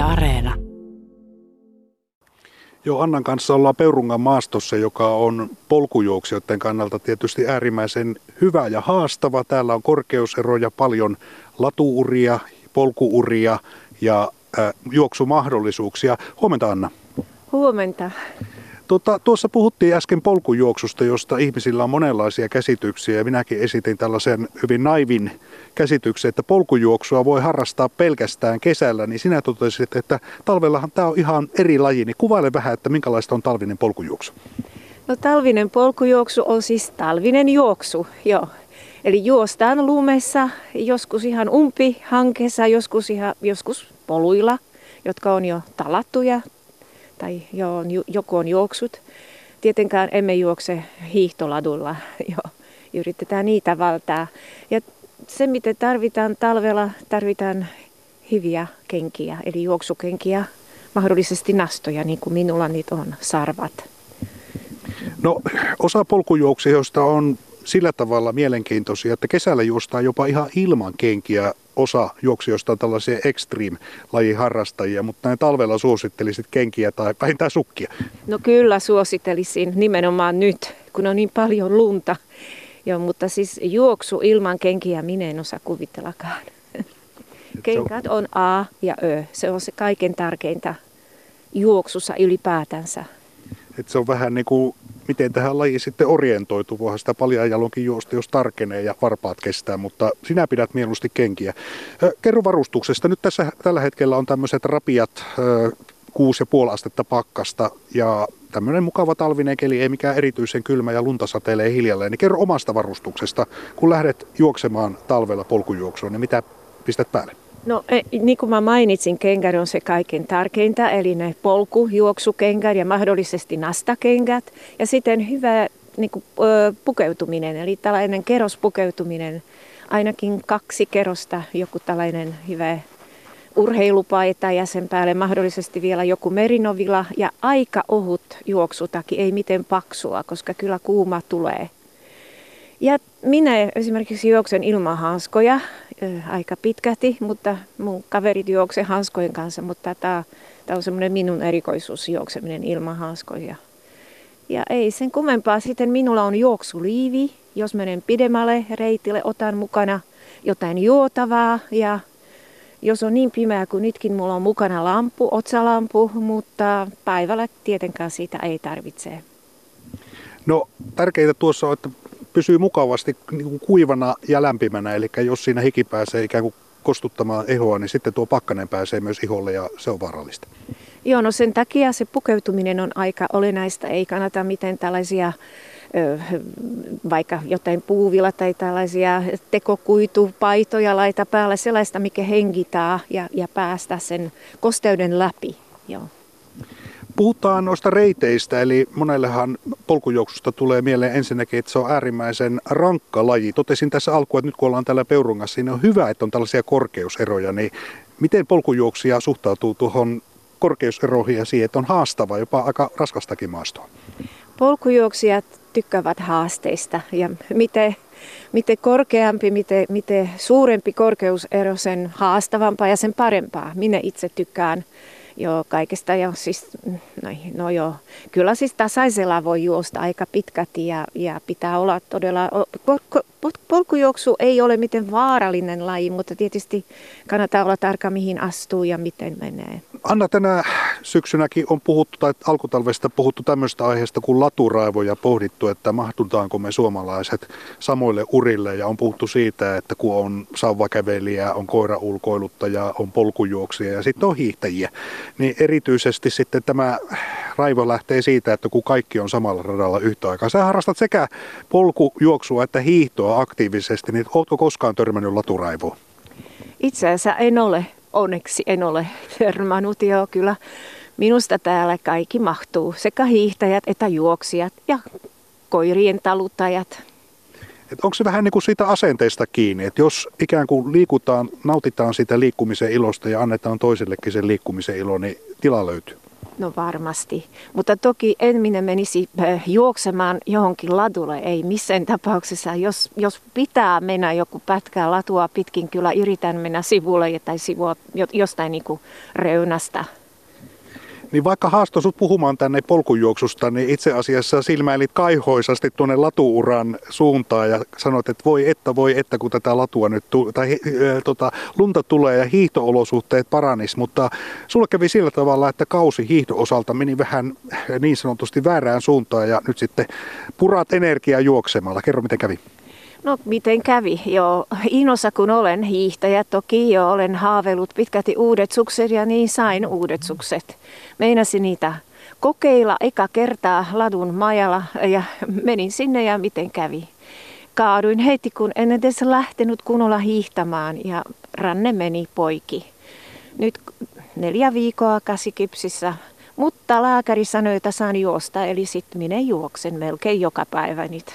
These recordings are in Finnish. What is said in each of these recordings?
Yle Areena. Joo, Annan kanssa ollaan Peurungan maastossa, joka on polkujuoksijoiden kannalta tietysti äärimmäisen hyvä ja haastava. Täällä on korkeuseroja, paljon latuuria, polkuuria ja äh, juoksumahdollisuuksia. Huomenta Anna. Huomenta. Tuota, tuossa puhuttiin äsken polkujuoksusta, josta ihmisillä on monenlaisia käsityksiä ja minäkin esitin tällaisen hyvin naivin käsityksen, että polkujuoksua voi harrastaa pelkästään kesällä, niin sinä totesit, että talvellahan tämä on ihan eri laji, niin kuvaile vähän, että minkälaista on talvinen polkujuoksu. No talvinen polkujuoksu on siis talvinen juoksu, joo. Eli juostaan lumessa, joskus ihan umpi hankessa, joskus, ihan, joskus poluilla, jotka on jo talattuja tai jo, joku on juoksut. Tietenkään emme juokse hiihtoladulla, jo. yritetään niitä valtaa. Ja se, mitä tarvitaan talvella, tarvitaan hyviä kenkiä, eli juoksukenkiä, mahdollisesti nastoja, niin kuin minulla niitä on, sarvat. No, osa polkujuoksijoista on sillä tavalla mielenkiintoisia, että kesällä juostaan jopa ihan ilman kenkiä osa juoksijoista on tällaisia extreme-lajin harrastajia, mutta näin talvella suosittelisit kenkiä tai vähintään sukkia? No kyllä suosittelisin nimenomaan nyt, kun on niin paljon lunta. Joo, mutta siis juoksu ilman kenkiä minä en osaa kuvitellakaan. Kenkät on A ja Ö. Se on se kaiken tärkeintä juoksussa ylipäätänsä. Et se on vähän niin kuin, miten tähän lajiin sitten orientoituu. Voihan sitä paljon jalonkin juosta, jos tarkenee ja varpaat kestää, mutta sinä pidät mieluusti kenkiä. Kerro varustuksesta. Nyt tässä tällä hetkellä on tämmöiset rapiat 6,5 astetta pakkasta ja tämmöinen mukava talvinen keli, ei mikään erityisen kylmä ja lunta satelee hiljalleen. Niin kerro omasta varustuksesta, kun lähdet juoksemaan talvella polkujuoksua, niin mitä pistät päälle? No e, niin kuin mä mainitsin, kengät on se kaiken tärkeintä, eli ne polku, juoksukengät ja mahdollisesti nastakengät. Ja sitten hyvä niin kuin, pukeutuminen, eli tällainen kerrospukeutuminen, ainakin kaksi kerrosta, joku tällainen hyvä urheilupaita ja sen päälle mahdollisesti vielä joku merinovila ja aika ohut juoksutaki, ei miten paksua, koska kyllä kuuma tulee. Ja minä esimerkiksi juoksen ilman hanskoja aika pitkästi, mutta mun kaverit juokse hanskojen kanssa, mutta tämä, on semmoinen minun erikoisuus juokseminen ilman hanskoja. Ja ei sen kummempaa. Sitten minulla on juoksuliivi. Jos menen pidemmälle reitille, otan mukana jotain juotavaa. Ja jos on niin pimeä kuin nytkin, mulla on mukana lampu, otsalampu, mutta päivällä tietenkään sitä ei tarvitse. No tärkeintä tuossa on, että pysyy mukavasti niin kuivana ja lämpimänä, eli jos siinä hiki pääsee ikään kuin kostuttamaan ihoa, niin sitten tuo pakkanen pääsee myös iholle ja se on vaarallista. Joo, no sen takia se pukeutuminen on aika olennaista. Ei kannata miten tällaisia vaikka jotain puuvilla tai tällaisia tekokuitupaitoja laita päällä, sellaista, mikä hengitää ja, ja päästä sen kosteuden läpi. Joo. Puhutaan noista reiteistä, eli monellehan polkujuoksusta tulee mieleen ensinnäkin, että se on äärimmäisen rankka laji. Totesin tässä alkuun, että nyt kun ollaan täällä Peurungassa, niin on hyvä, että on tällaisia korkeuseroja. Niin miten polkujuoksija suhtautuu tuohon korkeuseroihin ja siihen, että on haastava, jopa aika raskastakin maastoa? Polkujuoksijat tykkäävät haasteista ja miten, miten korkeampi, miten, miten suurempi korkeusero, sen haastavampaa ja sen parempaa. Minä itse tykkään Joo, kaikesta jo siis, no, no joo, kyllä siis tasaisella voi juosta aika pitkät ja, ja pitää olla todella, polkujuoksu ei ole miten vaarallinen laji, mutta tietysti kannattaa olla tarkka mihin astuu ja miten menee. Anna, tänä syksynäkin on puhuttu, tai alkutalvesta puhuttu tämmöistä aiheesta kuin laturaivoja pohdittu, että mahtutaanko me suomalaiset samoille urille ja on puhuttu siitä, että kun on sauvakävelijä, on koiraulkoiluttaja, on polkujuoksija ja sitten on hiihtäjiä, niin erityisesti sitten tämä raivo lähtee siitä, että kun kaikki on samalla radalla yhtä aikaa. Sä harrastat sekä polkujuoksua että hiihtoa aktiivisesti, niin ootko koskaan törmännyt laturaivoon? Itse asiassa en ole, onneksi en ole törmännyt, joo kyllä. Minusta täällä kaikki mahtuu, sekä hiihtäjät että juoksijat ja koirien taluttajat. Et onko se vähän niin kuin siitä asenteesta kiinni, että jos ikään kuin liikutaan, nautitaan sitä liikkumisen ilosta ja annetaan toisellekin sen liikkumisen ilo, niin tila löytyy? No varmasti, mutta toki en minä menisi äh, juoksemaan johonkin ladulle, ei missään tapauksessa. Jos, jos pitää mennä joku pätkää latua pitkin, kyllä yritän mennä sivulle tai sivua jostain niin reunasta. Niin vaikka haasto sut puhumaan tänne polkujuoksusta, niin itse asiassa silmäilit kaihoisasti tuonne latuuran suuntaan ja sanoit, että voi että, voi että, kun tätä latua nyt, tu- tai äh, tota, lunta tulee ja hiihtoolosuhteet paranis, mutta sulle kävi sillä tavalla, että kausi hiihto-osalta meni vähän niin sanotusti väärään suuntaan ja nyt sitten purat energiaa juoksemalla. Kerro, miten kävi. No miten kävi? Joo, Inossa kun olen hiihtäjä, toki jo olen haaveillut pitkälti uudet sukset ja niin sain uudet sukset. Meinasin niitä kokeilla eka kertaa ladun majalla ja menin sinne ja miten kävi. Kaaduin heti kun en edes lähtenyt kunnolla hiihtämään ja ranne meni poiki. Nyt neljä viikkoa käsikipsissä, mutta lääkäri sanoi, että saan juosta, eli sitten minä juoksen melkein joka päivä nyt.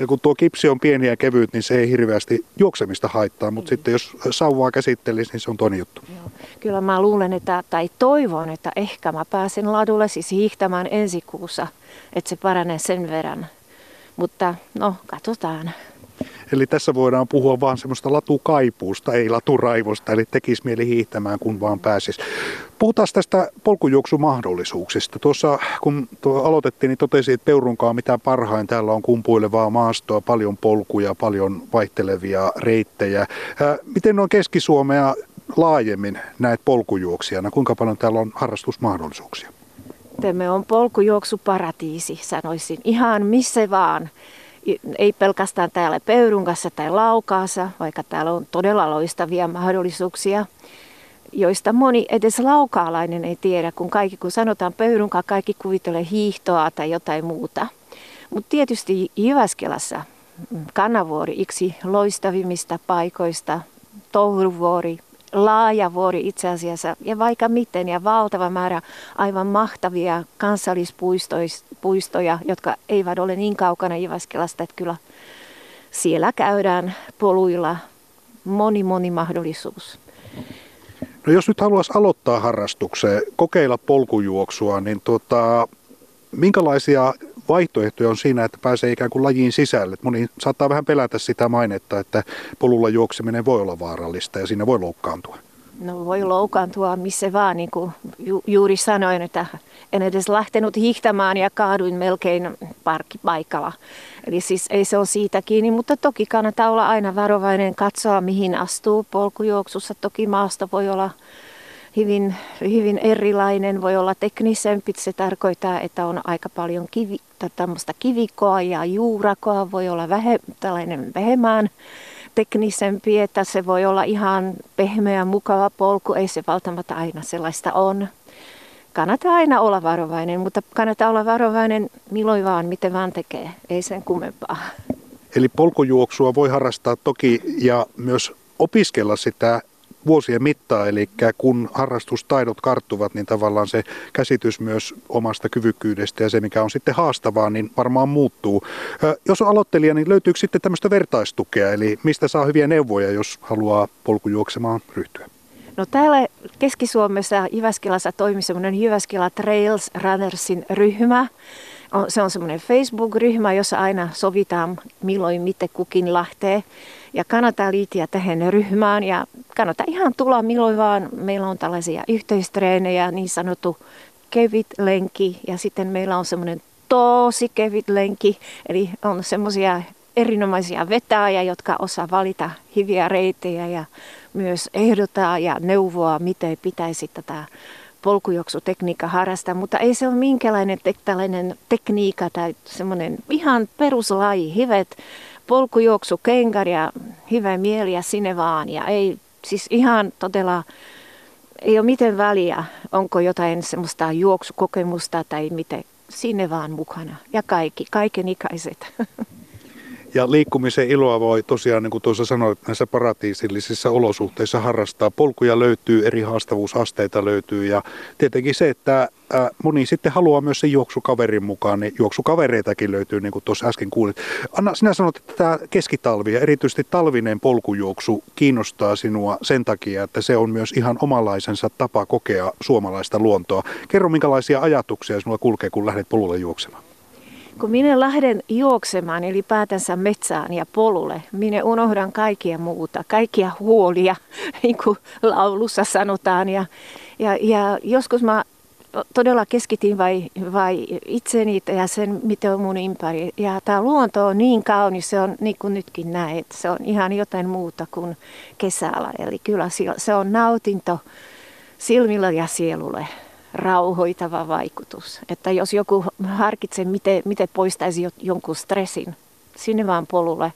Ja kun tuo kipsi on pieni ja kevyt, niin se ei hirveästi juoksemista haittaa, mutta mm. sitten jos sauvaa käsittelisi, niin se on toinen juttu. Joo. Kyllä mä luulen, että, tai toivon, että ehkä mä pääsen ladulle siis hiihtämään ensi kuussa, että se paranee sen verran. Mutta no, katsotaan. Eli tässä voidaan puhua vaan semmoista latukaipuusta, ei laturaivosta, eli tekisi mieli hiihtämään, kun vaan pääsis. Puhutaan tästä polkujuoksumahdollisuuksista. Tuossa kun tuo aloitettiin, niin totesin, että Peurunkaan mitä parhain. Täällä on kumpuilevaa maastoa, paljon polkuja, paljon vaihtelevia reittejä. Miten on Keski-Suomea laajemmin näet polkujuoksijana? Kuinka paljon täällä on harrastusmahdollisuuksia? Tämä on polkujuoksuparatiisi, sanoisin. Ihan missä vaan ei pelkästään täällä Pöyrunkassa tai Laukaassa, vaikka täällä on todella loistavia mahdollisuuksia, joista moni edes laukaalainen ei tiedä, kun kaikki, kun sanotaan Pöyrunka, kaikki kuvittelee hiihtoa tai jotain muuta. Mutta tietysti Jyväskelässä Kanavuori, yksi loistavimmista paikoista, Touruvuori, laaja vuori itse asiassa ja vaikka miten ja valtava määrä aivan mahtavia kansallispuistoja, jotka eivät ole niin kaukana Jyväskelästä, että kyllä siellä käydään poluilla moni moni mahdollisuus. No jos nyt haluaisi aloittaa harrastukseen, kokeilla polkujuoksua, niin tuota, minkälaisia vaihtoehtoja on siinä, että pääsee ikään kuin lajiin sisälle. Moni saattaa vähän pelätä sitä mainetta, että polulla juokseminen voi olla vaarallista ja siinä voi loukkaantua. No voi loukkaantua missä vaan, niin kuin ju- juuri sanoin, että en edes lähtenyt hiihtämään ja kaaduin melkein parkkipaikalla. Eli siis ei se ole siitä kiinni, mutta toki kannattaa olla aina varovainen katsoa, mihin astuu polkujuoksussa. Toki maasta voi olla hyvin, hyvin erilainen, voi olla teknisempi. Se tarkoittaa, että on aika paljon kivi, kivikoa ja juurakoa, voi olla vähe, tällainen vähemmän teknisempi, että se voi olla ihan pehmeä, mukava polku, ei se välttämättä aina sellaista on. Kannattaa aina olla varovainen, mutta kannattaa olla varovainen milloin vaan, miten vaan tekee, ei sen kummempaa. Eli polkujuoksua voi harrastaa toki ja myös opiskella sitä vuosien mittaan, eli kun harrastustaidot karttuvat, niin tavallaan se käsitys myös omasta kyvykkyydestä ja se, mikä on sitten haastavaa, niin varmaan muuttuu. Jos on aloittelija, niin löytyykö sitten tämmöistä vertaistukea, eli mistä saa hyviä neuvoja, jos haluaa polkujuoksemaan ryhtyä? No täällä Keski-Suomessa Jyväskylässä toimii semmoinen Jyväskylä Trails Runnersin ryhmä. Se on semmoinen Facebook-ryhmä, jossa aina sovitaan milloin miten kukin lähtee. Ja kannattaa liittyä tähän ryhmään ja kannattaa ihan tulla milloin vaan. Meillä on tällaisia yhteistreenejä, niin sanottu kevyt lenki ja sitten meillä on semmoinen tosi kevyt lenki. Eli on semmoisia erinomaisia vetäjiä, jotka osaa valita hyviä reittejä ja myös ehdottaa ja neuvoa, miten pitäisi tätä polkujuoksutekniikka harrastaa, mutta ei se ole minkälainen te- tällainen tekniikka tai semmoinen ihan peruslaji, hivet polkujuoksu, kenkar ja hyvä mieli ja sinne vaan. Ja ei, siis ihan todella, ei ole miten väliä, onko jotain semmoista juoksukokemusta tai miten, sinne vaan mukana. Ja kaikki, kaiken ikäiset. Ja liikkumisen iloa voi tosiaan, niin kuin tuossa sanoit, näissä paratiisillisissa olosuhteissa harrastaa. Polkuja löytyy, eri haastavuusasteita löytyy ja tietenkin se, että moni sitten haluaa myös sen juoksukaverin mukaan, niin juoksukavereitakin löytyy, niin kuin tuossa äsken kuulit. Anna, sinä sanot, että tämä keskitalvi ja erityisesti talvinen polkujuoksu kiinnostaa sinua sen takia, että se on myös ihan omanlaisensa tapa kokea suomalaista luontoa. Kerro, minkälaisia ajatuksia sinulla kulkee, kun lähdet polulle juoksemaan? Kun minä lähden juoksemaan ylipäätänsä metsään ja polulle, minä unohdan kaikkia muuta, kaikkia huolia, niin kuin laulussa sanotaan. Ja, ja, ja joskus mä todella keskityn vai, vai itseni ja sen, mitä on mun ympäri. Ja tämä luonto on niin kaunis, se on niin kuin nytkin näet, se on ihan jotain muuta kuin kesällä. Eli kyllä se on nautinto silmillä ja sielulle rauhoitava vaikutus. Että jos joku harkitsee, miten, miten poistaisi jonkun stressin, sinne vaan polulle